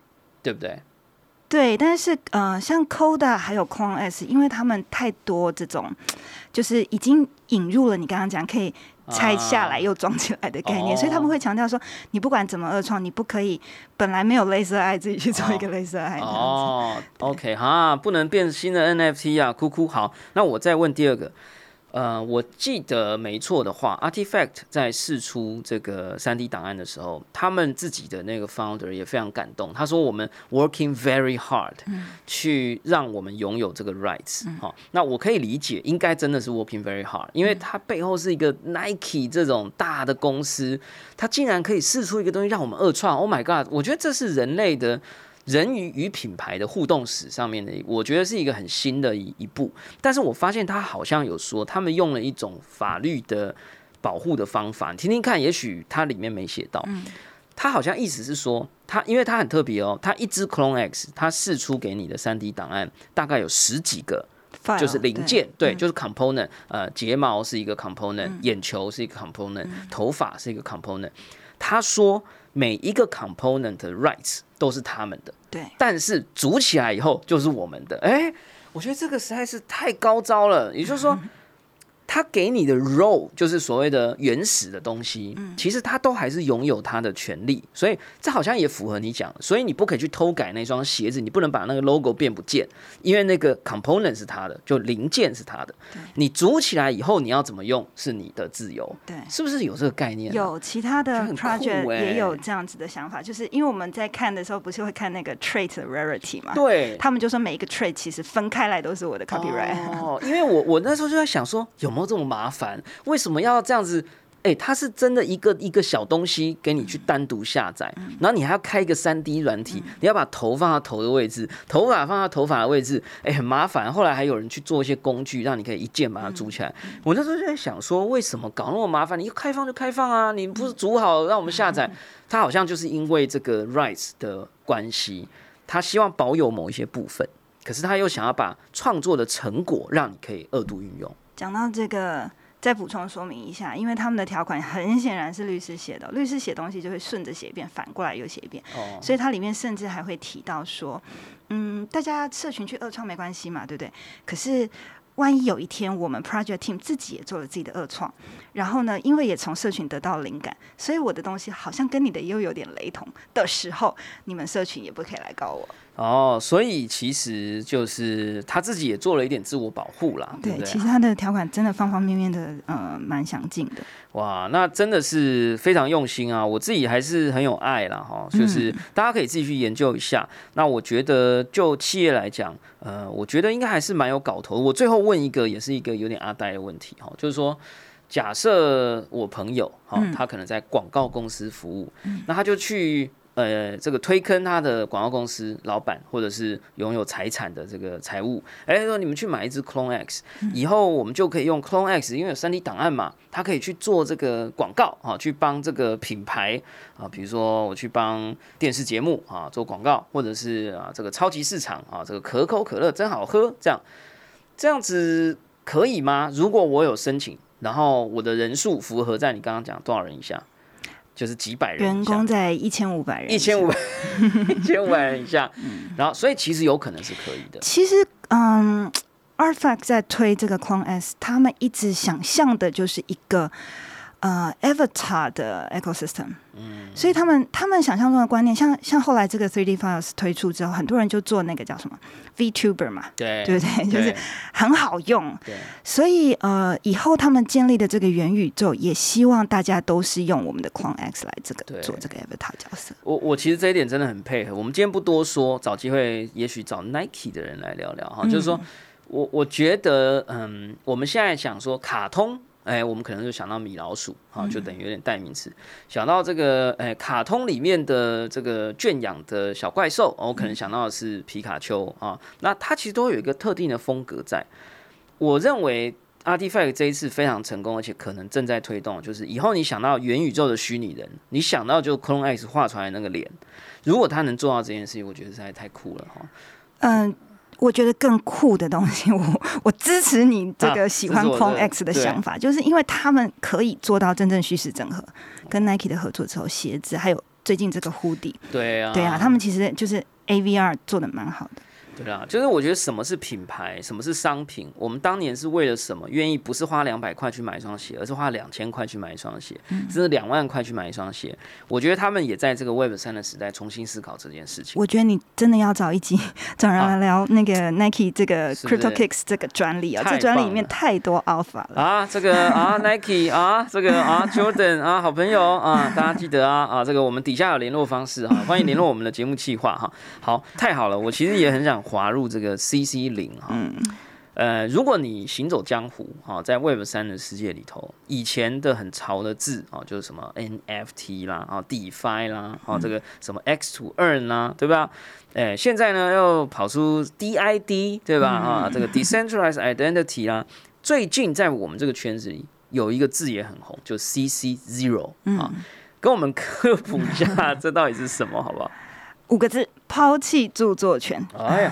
对不对？对，但是呃，像 Coda 还有 Clone S，因为他们太多这种，就是已经引入了你刚刚讲可以拆下来又装起来的概念，所以他们会强调说，你不管怎么二创，你不可以本来没有镭射爱自己去做一个镭射爱。哦，OK 哈，不能变新的 NFT 啊，哭哭。好，那我再问第二个。呃，我记得没错的话，Artifact 在试出这个三 D 档案的时候，他们自己的那个 founder 也非常感动。他说：“我们 working very hard 去让我们拥有这个 rights。好，那我可以理解，应该真的是 working very hard，因为它背后是一个 Nike 这种大的公司，它竟然可以试出一个东西让我们二创。Oh my god！我觉得这是人类的。人与与品牌的互动史上面的，我觉得是一个很新的一一步。但是我发现他好像有说，他们用了一种法律的保护的方法，你听听看，也许它里面没写到。他好像意思是说，他因为他很特别哦，他一支 Clone X，他试出给你的三 D 档案大概有十几个 File，就是零件，对，嗯就是 component，呃，睫毛是一个 component，、眼球是一个 component，、头发是一个 component。他说每一个 component 的 rights 都是他们的，对但是组起来以后就是我们的。哎、我觉得这个实在是太高招了。也就是说，他给你的 role 就是所谓的原始的东西，其实他都还是拥有他的权利，所以这好像也符合你讲，所以你不可以去偷改那双鞋子，你不能把那个 logo 变不见，因为那个 component 是他的，就零件是他的，你组起来以后你要怎么用是你的自由，对。是不是有这个概念、啊？有其他的 project 欸也有这样子的想法，就是因为我们在看的时候，不是会看那个 trait 的 rarity 嘛？对，他们就说每一个 trait 其实分开来都是我的 copyright。哦，因为我我那时候就在想说，有没有这么麻烦？为什么要这样子哎，它是真的一个一个小东西给你去单独下载，然后你还要开一个三 D 软体，你要把头放到头的位置，头发放到头发的位置，哎，很麻烦。后来还有人去做一些工具，让你可以一键把它组起来。我那时候就在想说，为什么搞那么麻烦？你开放就开放啊，你不是组好让我们下载？它好像就是因为这个 rights 的关系，他希望保有某一些部分，可是他又想要把创作的成果让你可以二度运用。讲到这个。再补充说明一下，因为他们的条款很显然是律师写的，律师写东西就会顺着写一遍，反过来又写一遍，所以它里面甚至还会提到说，嗯，大家社群去二创没关系嘛，对不对？可是万一有一天我们 project team 自己也做了自己的二创，然后呢，因为也从社群得到灵感，所以我的东西好像跟你的又有点雷同的时候，你们社群也不可以来告我。哦，所以其实就是他自己也做了一点自我保护啦，对对？其实他的条款真的方方面面的，呃，蛮详尽的。哇，那真的是非常用心啊！我自己还是很有爱啦哈，就是大家可以自己去研究一下。那我觉得就企业来讲，呃，我觉得应该还是蛮有搞头。我最后问一个，也是一个有点阿呆的问题哈，就是说，假设我朋友哈，他可能在广告公司服务，那他就去。呃，这个推坑他的广告公司老板，或者是拥有财产的这个财务，哎，说你们去买一支 Clone X，以后我们就可以用 Clone X，因为有三 D 档案嘛，它可以去做这个广告啊，去帮这个品牌啊，比如说我去帮电视节目啊做广告，或者是啊这个超级市场啊，这个可口可乐真好喝，这样这样子可以吗？如果我有申请，然后我的人数符合在你刚刚讲多少人以下？就是几百人，员工在一千五百人，一千五百，一千五百人以下，然后所以其实有可能是可以的。其实，嗯，Artifact 在推这个 Clone S，他们一直想象的就是一个。呃，Avatar 的 ecosystem，嗯，所以他们他们想象中的观念，像像后来这个 Three D Files 推出之后，很多人就做那个叫什么 VTuber 嘛，对对不对？就是很好用，对。所以呃，以后他们建立的这个元宇宙，也希望大家都是用我们的 Clone X 来这个做这个 Avatar 角色。我我其实这一点真的很配合。我们今天不多说，找机会也许找 Nike 的人来聊聊哈，就是说我我觉得嗯，我们现在想说卡通。哎，我们可能就想到米老鼠，啊，就等于有点代名词。想到这个，哎，卡通里面的这个圈养的小怪兽，我可能想到的是皮卡丘啊。那它其实都有一个特定的风格在。我认为 Artifact 这一次非常成功，而且可能正在推动，就是以后你想到元宇宙的虚拟人，你想到就 Clone X 画出来那个脸，如果他能做到这件事情，我觉得实在太酷了哈。嗯。我觉得更酷的东西，我我支持你这个喜欢 Clone X 的想法，就是因为他们可以做到真正虚实整合。跟 Nike 的合作之后，鞋子还有最近这个 Hoodie，对啊，对啊，他们其实就是 AVR 做的蛮好的。对啊，就是我觉得什么是品牌，什么是商品。我们当年是为了什么？愿意不是花两百块去买一双鞋，而是花两千块去买一双鞋，甚至两万块去买一双鞋。我觉得他们也在这个 Web 三的时代重新思考这件事情。我觉得你真的要找一集找人来聊那个 Nike 这个 Crypto Kicks 这个专利啊，这专利里面太多 Alpha 了啊！这个啊 Nike 啊，这个啊 Jordan 啊，好朋友啊，大家记得啊啊，这个我们底下有联络方式哈，欢迎联络我们的节目计划哈。好，太好了，我其实也很想。滑入这个 CC 零哈，呃，如果你行走江湖哈，在 Web 三的世界里头，以前的很潮的字啊，就是什么 NFT 啦啊，DeFi 啦啊，这个什么 X to Earn 啦，对吧？哎，现在呢又跑出 DID 对吧？啊，这个 Decentralized Identity 啦，最近在我们这个圈子里有一个字也很红，就 CC Zero 啊，跟我们科普一下，这到底是什么，好不好？五个字：抛弃著作权。哎呀。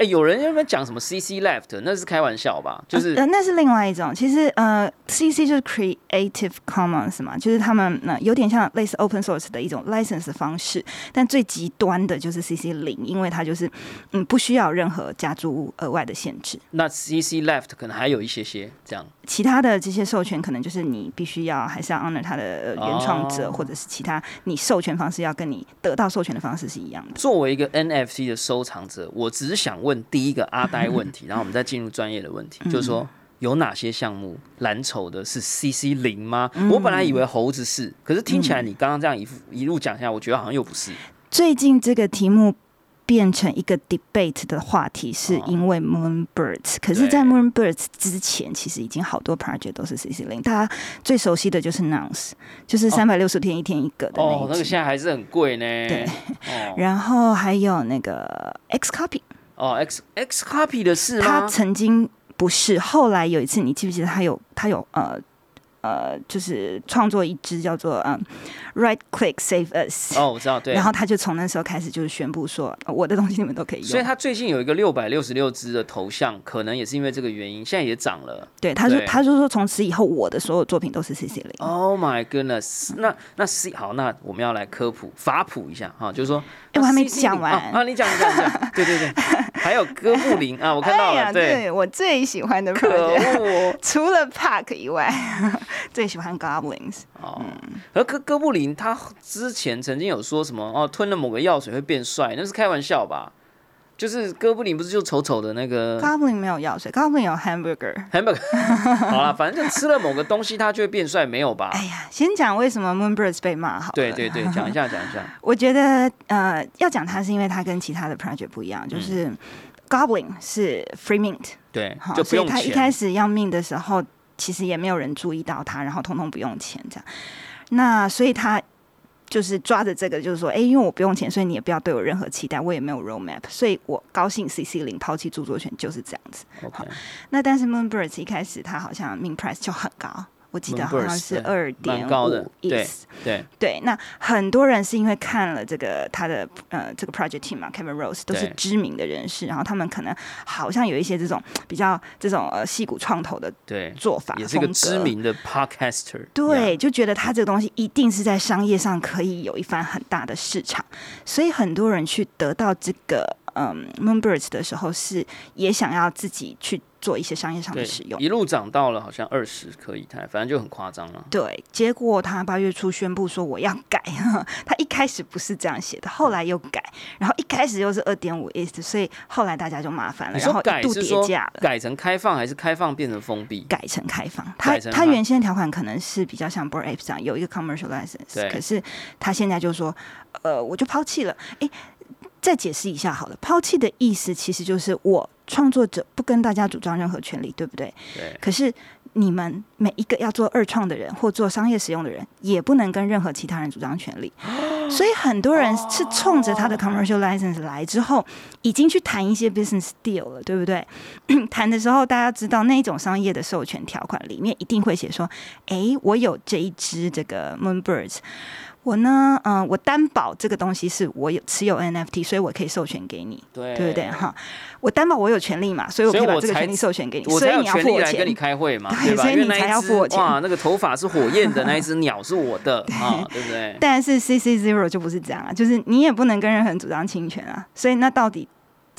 哎，有人有没有讲什么 CC left？那是开玩笑吧？就是呃，那是另外一种。其实呃，CC 就是 Creative Commons 嘛，就是他们那有点像类似 Open Source 的一种 license 方式。但最极端的就是 CC 零，因为它就是嗯不需要任何加注额外的限制。那 CC left 可能还有一些些这样。其他的这些授权可能就是你必须要还是要 honor 它的原创者，或者是其他你授权方式要跟你得到授权的方式是一样的。作为一个 NFT 的收藏者，我只是想问。问第一个阿呆 问题，然后我们再进入专业的问题，就是说有哪些项目蓝筹的是 CC 零吗？我本来以为猴子是，可是听起来你刚刚这样一一路讲下来，我觉得好像又不是。最近这个题目变成一个 debate 的话题，是因为 Moonbirds。可是，在 Moonbirds 之前，其实已经好多 project 都是 CC 零。大家最熟悉的就是 Nouns，就是三百六十天一天一个的那哦，那个。现在还是很贵呢。对哦然后还有那个 X Copy，哦，X X copy 的是他？曾经不是，后来有一次，你记不记得他有他有呃呃，就是创作一支叫做嗯 Right Click Save Us，、哦，我知道，对。然后他就从那时候开始就是宣布说，呃我的东西你们都可以用。所以他最近有一个六百六十六只的头像，可能也是因为这个原因，现在也涨了。对，他说他就说从此以后我的所有作品都是 CC 零。Oh my goodness！那那 C 好，那我们要来科普法普一下哈，就是说，哎我还没讲完啊啊，你讲你讲你讲，对对对，还有哥布林啊，我看到了，对，我最喜欢的可恶 除了 Park 以外，最喜欢 Goblins。哦。而哥哥布林他之前曾经有说什么哦，吞了某个药水会变帅，那是开玩笑吧？就是哥布林不是就丑丑的那个 Goblin 没有药水，Goblin 有 hamburger。hamburger，好了，反正就吃了某个东西，他就会变帅，没有吧？哎呀，先讲为什么 Moonbirds 被骂好。对对对，讲一下讲一下。我觉得呃，要讲它是因为它跟其他的 project 不一样，就是、Goblin 是 free mint，对好，，就不用所以他一开。始要命的时候，其实也没有人注意到他，然后通通不用钱这样。那所以他就是抓着这个，就是说，哎、因为我不用钱，所以你也不要对我任何期待，我也没有 roadmap，所以我高兴 CC 零抛弃著作权就是这样子。OK，那但是 Moonbirds 一开始它好像 min price 就很高，我记得好像是对二点五对 is。对，对，那很多人是因为看了这个他的呃这个 project team 嘛，Kevin Rose 都是知名的人士，然后他们可能好像有一些这种比较这种呃戏骨创投的对，做法，也是一个知。名的 podcaster。对，就觉得他这个东西一定是在商业上可以有一番很大的市场，所以很多人去得到这个嗯 Moonbirds 的时候，是也想要自己去做一些商业上的使，用。一路涨到了好像二十颗以太，反正就很夸张了。对，结果他八月初宣布说我要改，他一开始不是这样写的，后来又改，然后一开始又是二点五 is，所以后来大家就麻烦了，然后一度叠价了。改成开放还是开放变成封闭？改成开放，它改成开它原先条款可能是比较像 Board Ape 这样有一个 commercial license，可是他现在就说，呃，我就抛弃了。诶，再解释一下好了，抛弃的意思其实就是我创作者不跟大家主张任何权利，对不对？对，可是你们每一个要做二创的人或做商业使用的人，也不能跟任何其他人主张权利。所以很多人是冲着他的 commercial license 来之后，已经去谈一些 business deal 了，对不对？谈的时候，大家知道那一种商业的授权条款里面一定会写说：“诶，我有这一只这个 Moonbirds。”我呢，嗯、我担保这个东西是我有持有 NFT，所以我可以授权给你，对对不对？哈，我担保我有权利嘛，所以我可以把这个权利授权给你，我才有所以你要权利来跟付我钱你。开会嘛，对吧？所以你才要付我钱哇，那个头发是火焰的 那一只鸟是我的啊，对不对？但是 CC Zero 就不是这样啊，就是你也不能跟任何人主张侵权啊，所以那到底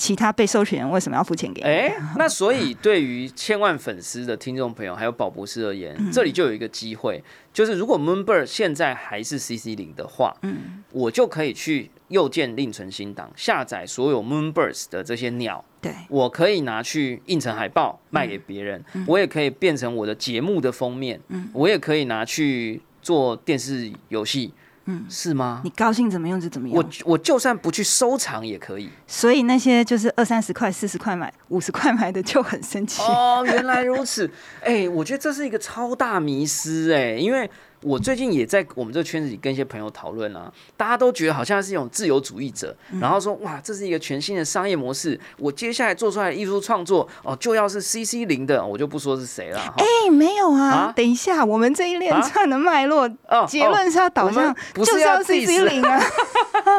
其他被授权人为什么要付钱给你？哎，那所以对于千万粉丝的听众朋友，还有宝博士而言，嗯。这里就有一个机会，就是如果 Moonbird 现在还是 CC 零的话，嗯，我就可以去右键另存新档，下载所有 Moonbirds 的这些鸟，对，我可以拿去印成海报卖给别人，我也可以变成我的节目的封面，嗯。我也可以拿去做电视游戏，嗯是吗你？高兴怎么用就怎么用。我我就算不去收藏也可以所以那些就是二三十块、四十块买、五十块买的就很生气。哦，原来如此，哎、我觉得这是一个超大迷失哎、因为我最近也在我们这个圈子里跟一些朋友讨论啊，大家都觉得好像是一种自由主义者，然后说哇，这是一个全新的商业模式，我接下来做出来的艺术创作哦，就要是 CC 零的，我就不说是谁了哈。哎、没有啊！啊等一下，我们这一连串的脉络、哦结论是要导向就是要 CC 零啊，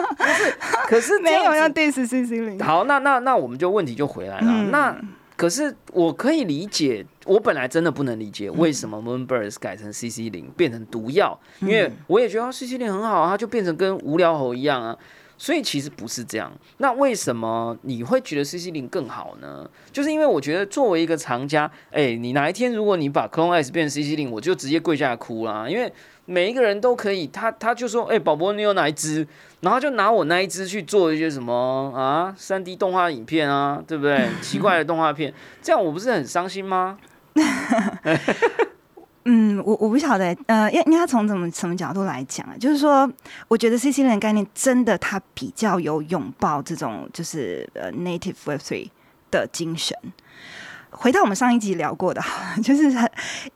可是这没有要样子 diss CC 零。好，那那那我们就问题就回来了。嗯那可是我可以理解，我本来真的不能理解为什么 Moonbirds 改成 CC 零变成毒药，因为我也觉得 CC 零很好啊，它就变成跟无聊猴一样啊。所以其实不是这样。那为什么你会觉得 CC 零更好呢？就是因为我觉得作为一个藏家，哎、你哪一天如果你把 Clone S 变成 CC 零，我就直接跪下来哭啦，因为每一个人都可以，他他就说，哎、宝宝你有哪一只？然后就拿我那一只去做一些什么啊，三 D 动画影片啊，对不对？奇怪的动画片，这样我不是很伤心吗？嗯，我我不晓得，呃，应应该从怎么什么角度来讲啊？就是说，我觉得 C C 的概念真的它比较有拥抱这种就是呃 native Web three 的精神。回到我们上一集聊过的，就是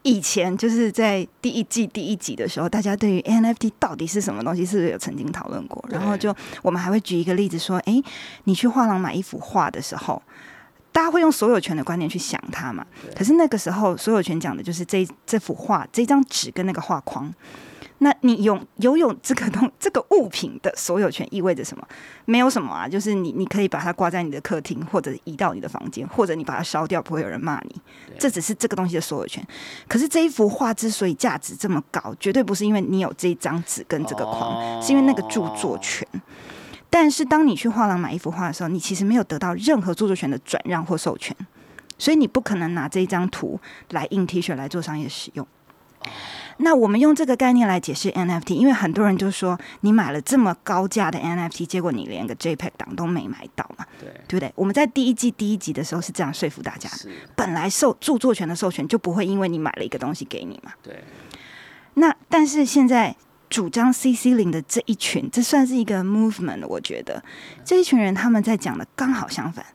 以前就是在第一季第一集的时候，大家对于 NFT 到底是什么东西，是不是有曾经讨论过？然后就我们还会举一个例子说，哎，你去画廊买一幅画的时候。大家会用所有权的观念去想它嘛？可是那个时候，所有权讲的就是这这幅画、这张纸跟那个画框。那你拥拥有这个东这个物品的所有权意味着什么？没有什么啊，就是你你可以把它挂在你的客厅，或者移到你的房间，或者你把它烧掉，不会有人骂你。这只是这个东西的所有权。可是这一幅画之所以价值这么高，绝对不是因为你有这一张纸跟这个框，是因为那个著作权。但是，当你去画廊买一幅画的时候，你其实没有得到任何著作权的转让或授权，所以你不可能拿这一张图来印 T 恤来做商业使用。那我们用这个概念来解释 NFT，因为很多人就说你买了这么高价的 NFT，结果你连个 JPEG 档都没买到嘛？对，对不对？我们在第一季第一集的时候是这样说服大家：本来受著作权的授权就不会因为你买了一个东西给你嘛？对。那但是现在。主张 CC 零的这一群，这算是一个 movement。我觉得这一群人他们在讲的刚好相反，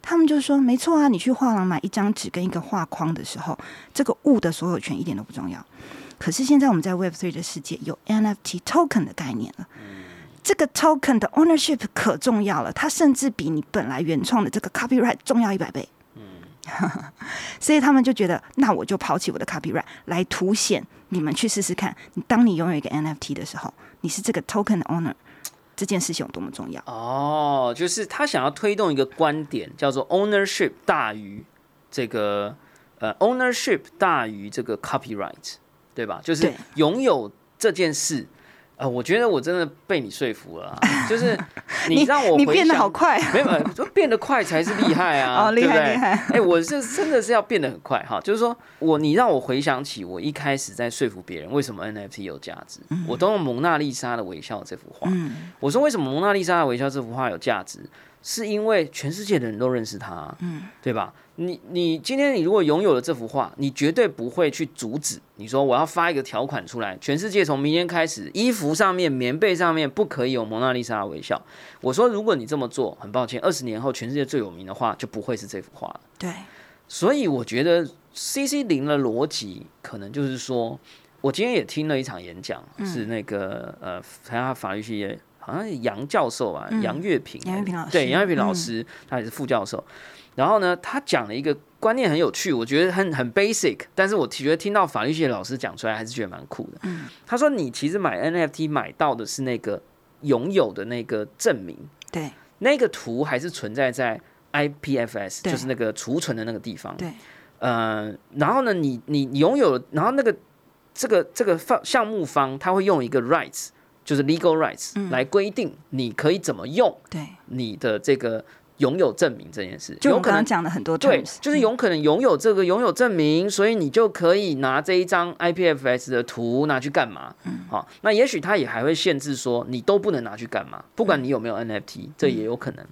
他们就说没错啊，你去画廊买一张纸跟一个画框的时候，这个物的所有权一点都不重要。可是现在我们在 Web Three 的世界有 NFT token 的概念了，这个 token 的 ownership 可重要了，它甚至比你本来原创的这个 copyright 重要一百倍。嗯 所以他们就觉得，那我就抛弃我的 copyright 来凸显你们去试试看。你当你拥有一个 NFT 的时候，你是这个 token 的 owner，这件事情有多么重要？哦，就是他想要推动一个观点，叫做 ownership 大于这个呃 ownership 大于这个 copyright，对吧？就是拥有这件事。啊，我觉得我真的被你说服了，就是你让我你变得好快，没有，就变得快才是厉害啊，哦厉害厉害！哎，我是真的是要变得很快哈，就是说我你让我回想起我一开始在说服别人为什么 NFT 有价值，我都用蒙娜丽莎的微笑这幅画，我说为什么蒙娜丽莎的微笑这幅画有价值，是因为全世界的人都认识他，嗯，对吧？你你今天你如果拥有了这幅画，你绝对不会去阻止。你说我要发一个条款出来，全世界从明天开始，衣服上面、棉被上面不可以有蒙娜丽莎的微笑。我说，如果你这么做，很抱歉，二十年后全世界最有名的画就不会是这幅画了。对，所以我觉得 C C 零的逻辑可能就是说，我今天也听了一场演讲，是那个呃，台大法律系好像杨教授吧，杨月平，杨月平老师，对，杨月平老师，他也是副教授。然后呢，他讲了一个观念很有趣，我觉得很很 basic，但是我觉得听到法律系的老师讲出来，还是觉得蛮酷的。嗯，他说你其实买 NFT 买到的是那个拥有的那个证明，对，那个图还是存在在 IPFS，就是那个储存的那个地方。对，呃，然后呢，你你拥有，然后那个这个这个方项目方他会用一个 rights，就是 legal rights 来规定你可以怎么用，对，你的这个。拥有证明这件事，就我刚刚讲的很多对，就是有可能拥有这个拥有证明，所以你就可以拿这一张 IPFS 的图拿去干嘛？嗯，好，那也许他也还会限制说你都不能拿去干嘛，不管你有没有 NFT，这也有可能。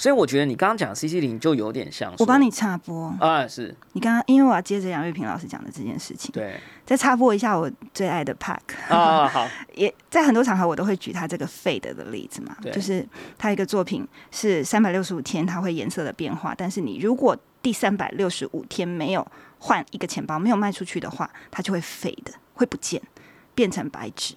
所以我觉得你刚刚讲 C C 零就有点像，我帮你插播。啊，是。你刚刚因为我要接着杨玉平老师讲的这件事情，对，再插播一下我最爱的 Pack 啊，好，也在很多场合我都会举他这个 Fade 的例子嘛，就是他一个作品是三百六十五天它会颜色的变化，但是你如果第三百六十五天没有换一个钱包没有卖出去的话，它就会 Fade 会不见，变成白纸。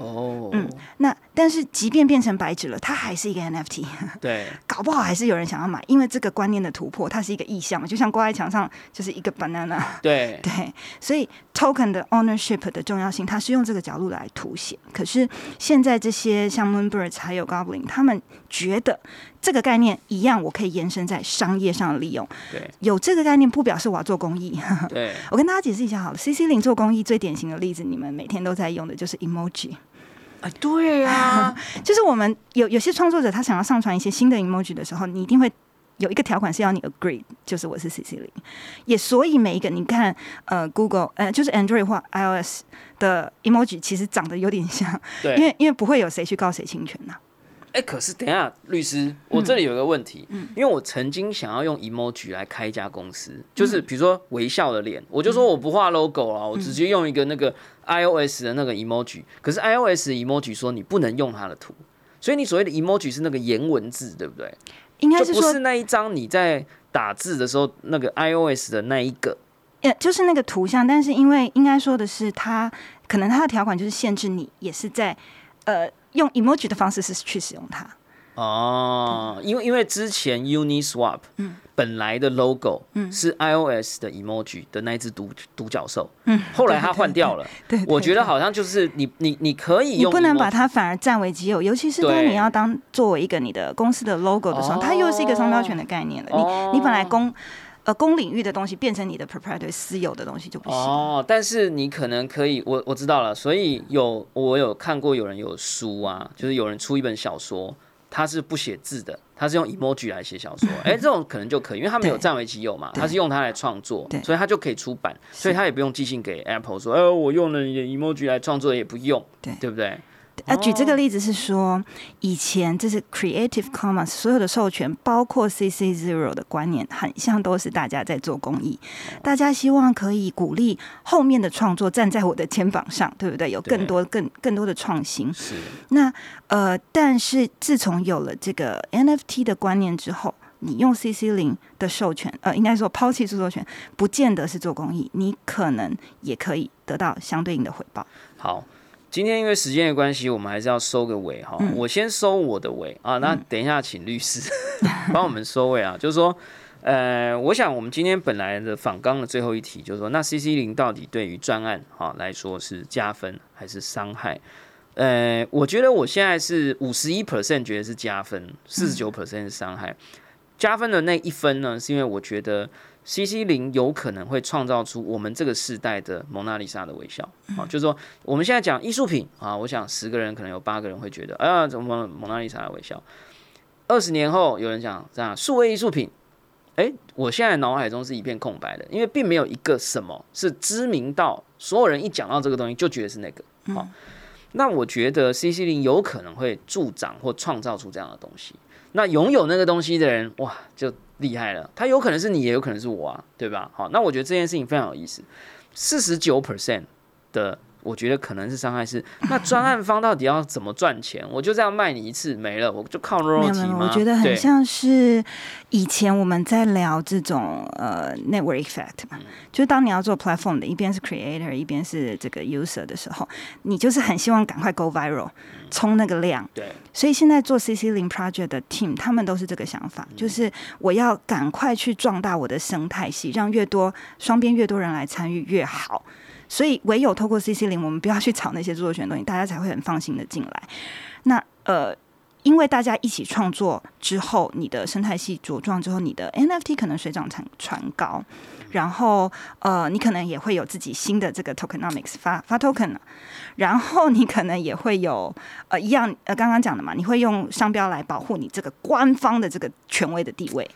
哦，嗯，那但是即便变成白纸了，它还是一个 NFT，对，搞不好还是有人想要买，因为这个观念的突破，它是一个意向嘛，就像挂在墙上就是一个 banana，对 对，所以 token 的 ownership 的重要性，它是用这个角度来凸显。可是现在这些像 Moonbirds 还有 Goblin，他们觉得这个概念一样，我可以延伸在商业上的利用。对，有这个概念不表示我要做公益。对，我跟大家解释一下好了，CC 零做公益最典型的例子，你们每天都在用的就是 emoji。哎，对啊，就是我们有有些创作者，他想要上传一些新的 emoji 的时候，你一定会有一个条款是要你 agree，就是我是 CC 零，也所以每一个你看，呃，Google，呃，就是 Android 或 iOS 的 emoji 其实长得有点像，对，因为因为不会有谁去告谁侵权呐。哎，可是等一下，律师，我这里有个问题，嗯因为我曾经想要用 emoji 来开一家公司，就是比如说微笑的脸，我就说我不画 logo 了，我直接用一个那个 iOS 的那个 emoji。可是 iOS emoji 说你不能用它的图，所以你所谓的 emoji 是那个颜文字，对不对？应该是说不是那一张你在打字的时候那个 iOS 的那一个，呃，就是那个图像，但是因为应该说的是，它可能它的条款就是限制你也是在呃。用 emoji 的方式是去使用它。哦，因为因为之前 Uniswap 嗯。本来的 logo 嗯。是 iOS 的 emoji 的那一只独独角兽嗯后来它换掉了，对，我觉得好像就是你你你可以用，不能把它反而占为己有，尤其是当你要当作为一个你的公司的 logo 的时候，它又是一个商标权的概念了。你你本来公呃公领域的东西变成你的 proprietary 私有的东西就不行哦。但是你可能可以，我我知道了，所以有我有看过有人有书啊，就是有人出一本小说，他是不写字的，他是用 emoji 来写小说，哎，这种可能就可以，因为他没有占为己有嘛，他是用它来创作，所以他就可以出版，所以他也不用寄信给 Apple 说，哎，我用了 emoji 来创作也不用，对对不对？呃，举这个例子是说，以前这是 Creative Commons 所有的授权，包括 CC Zero 的观念，很像都是大家在做公益，大家希望可以鼓励后面的创作站在我的肩膀上，对不对？有更多、更更多的创新。是。那呃，但是自从有了这个 NFT 的观念之后，你用 CC 零的授权，呃，应该说抛弃著作权，不见得是做公益，你可能也可以得到相对应的回报。好。今天因为时间的关系，我们还是要收个尾哈。我先收我的尾啊，那等一下请律师 帮我们收尾啊。就是说，呃，我想我们今天本来的访纲的最后一题，就是说，那 CC 零到底对于专案哈来说是加分还是伤害？呃，我觉得我现在是五十一 percent 觉得是加分，四十九 percent 是伤害。加分的那一分呢，是因为我觉得。C C 零有可能会创造出我们这个时代的蒙娜丽莎的微笑，好，就是说我们现在讲艺术品啊，我想十个人可能有八个人会觉得，哎呀，怎么蒙娜丽莎的微笑？二十年后有人讲这样数位艺术品，哎，我现在脑海中是一片空白的，因为并没有一个什么是知名到所有人一讲到这个东西就觉得是那个，好，那我觉得 C C 零有可能会助长或创造出这样的东西，那拥有那个东西的人，哇，就。厉害了，他有可能是你，也有可能是我啊，对吧？好，那我觉得这件事情非常有意思。四十九 percent 的，我觉得可能是伤害是，那专案方到底要怎么赚钱？我就这样卖你一次没了，我就靠 royalty 吗？我觉得很像是以前我们在聊这种呃 network effect 嘛，就是当你要做 platform 的，一边是 creator，一边是这个 user 的时候，你就是很希望赶快 go viral。冲那个量，对，所以现在做 CC 零 project 的 team，他们都是这个想法，就是我要赶快去壮大我的生态系，让越多双边越多人来参与越好。所以唯有透过 CC 零，我们不要去炒那些著作权东西，大家才会很放心的进来。那呃。因为大家一起创作之后，你的生态系茁壮之后，你的 NFT 可能水涨船船高，然后呃，你可能也会有自己新的这个 tokenomics 发发 token，然后你可能也会有呃一样呃刚刚讲的嘛，你会用商标来保护你这个官方的这个权威的地位。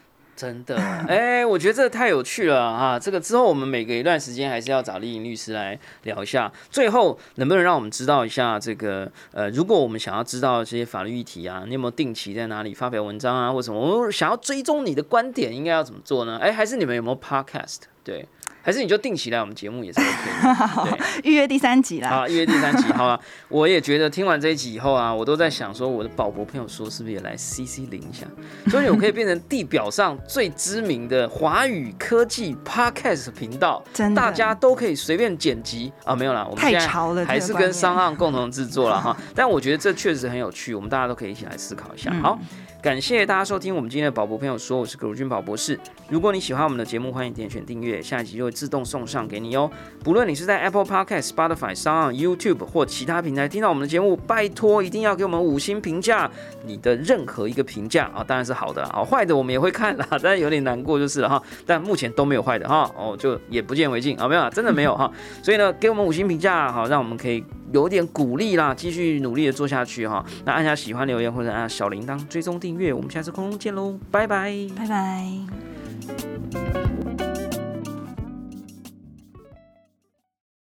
真的，哎，我觉得这太有趣了啊！这个之后我们每隔一段时间还是要找丽颖律师来聊一下。最后，能不能让我们知道一下这个呃，如果我们想要知道这些法律议题啊，你有没有定期在哪里发表文章啊，或什么？我们想要追踪你的观点，应该要怎么做呢？哎，还是你们有没有 podcast？对。还是你就定期来我们节目也是 OK 的，预约第三集啦。好，预约第三集，好了。我也觉得听完这一集以后啊，我都在想说，我的宝博朋友说是不是也来 CC 零一下，所以我可以变成地表上最知名的华语科技 Podcast 频道，真的，大家都可以随便剪辑啊，没有啦，我们现在还是跟商岸共同制作了哈。但我觉得这确实很有趣，我们大家都可以一起来思考一下。好。感谢大家收听我们今天的宝博朋友说，我是葛如君宝博士。如果你喜欢我们的节目，欢迎点选订阅，下一集就会自动送上给你哦。不论你是在 Apple Podcast、Spotify、Sound、YouTube 或其他平台听到我们的节目，拜托一定要给我们五星评价。你的任何一个评价啊，当然是好的啊，坏的我们也会看啦，但是有点难过就是了哈。但目前都没有坏的哈，哦，就也不见为净啊，没有，真的没有哈。所以呢，给我们五星评价好，让我们可以。有点鼓励啦，继续努力的做下去哈。那按下喜欢留言或者按下小铃铛追踪订阅，我们下次空中见喽，拜拜，拜拜。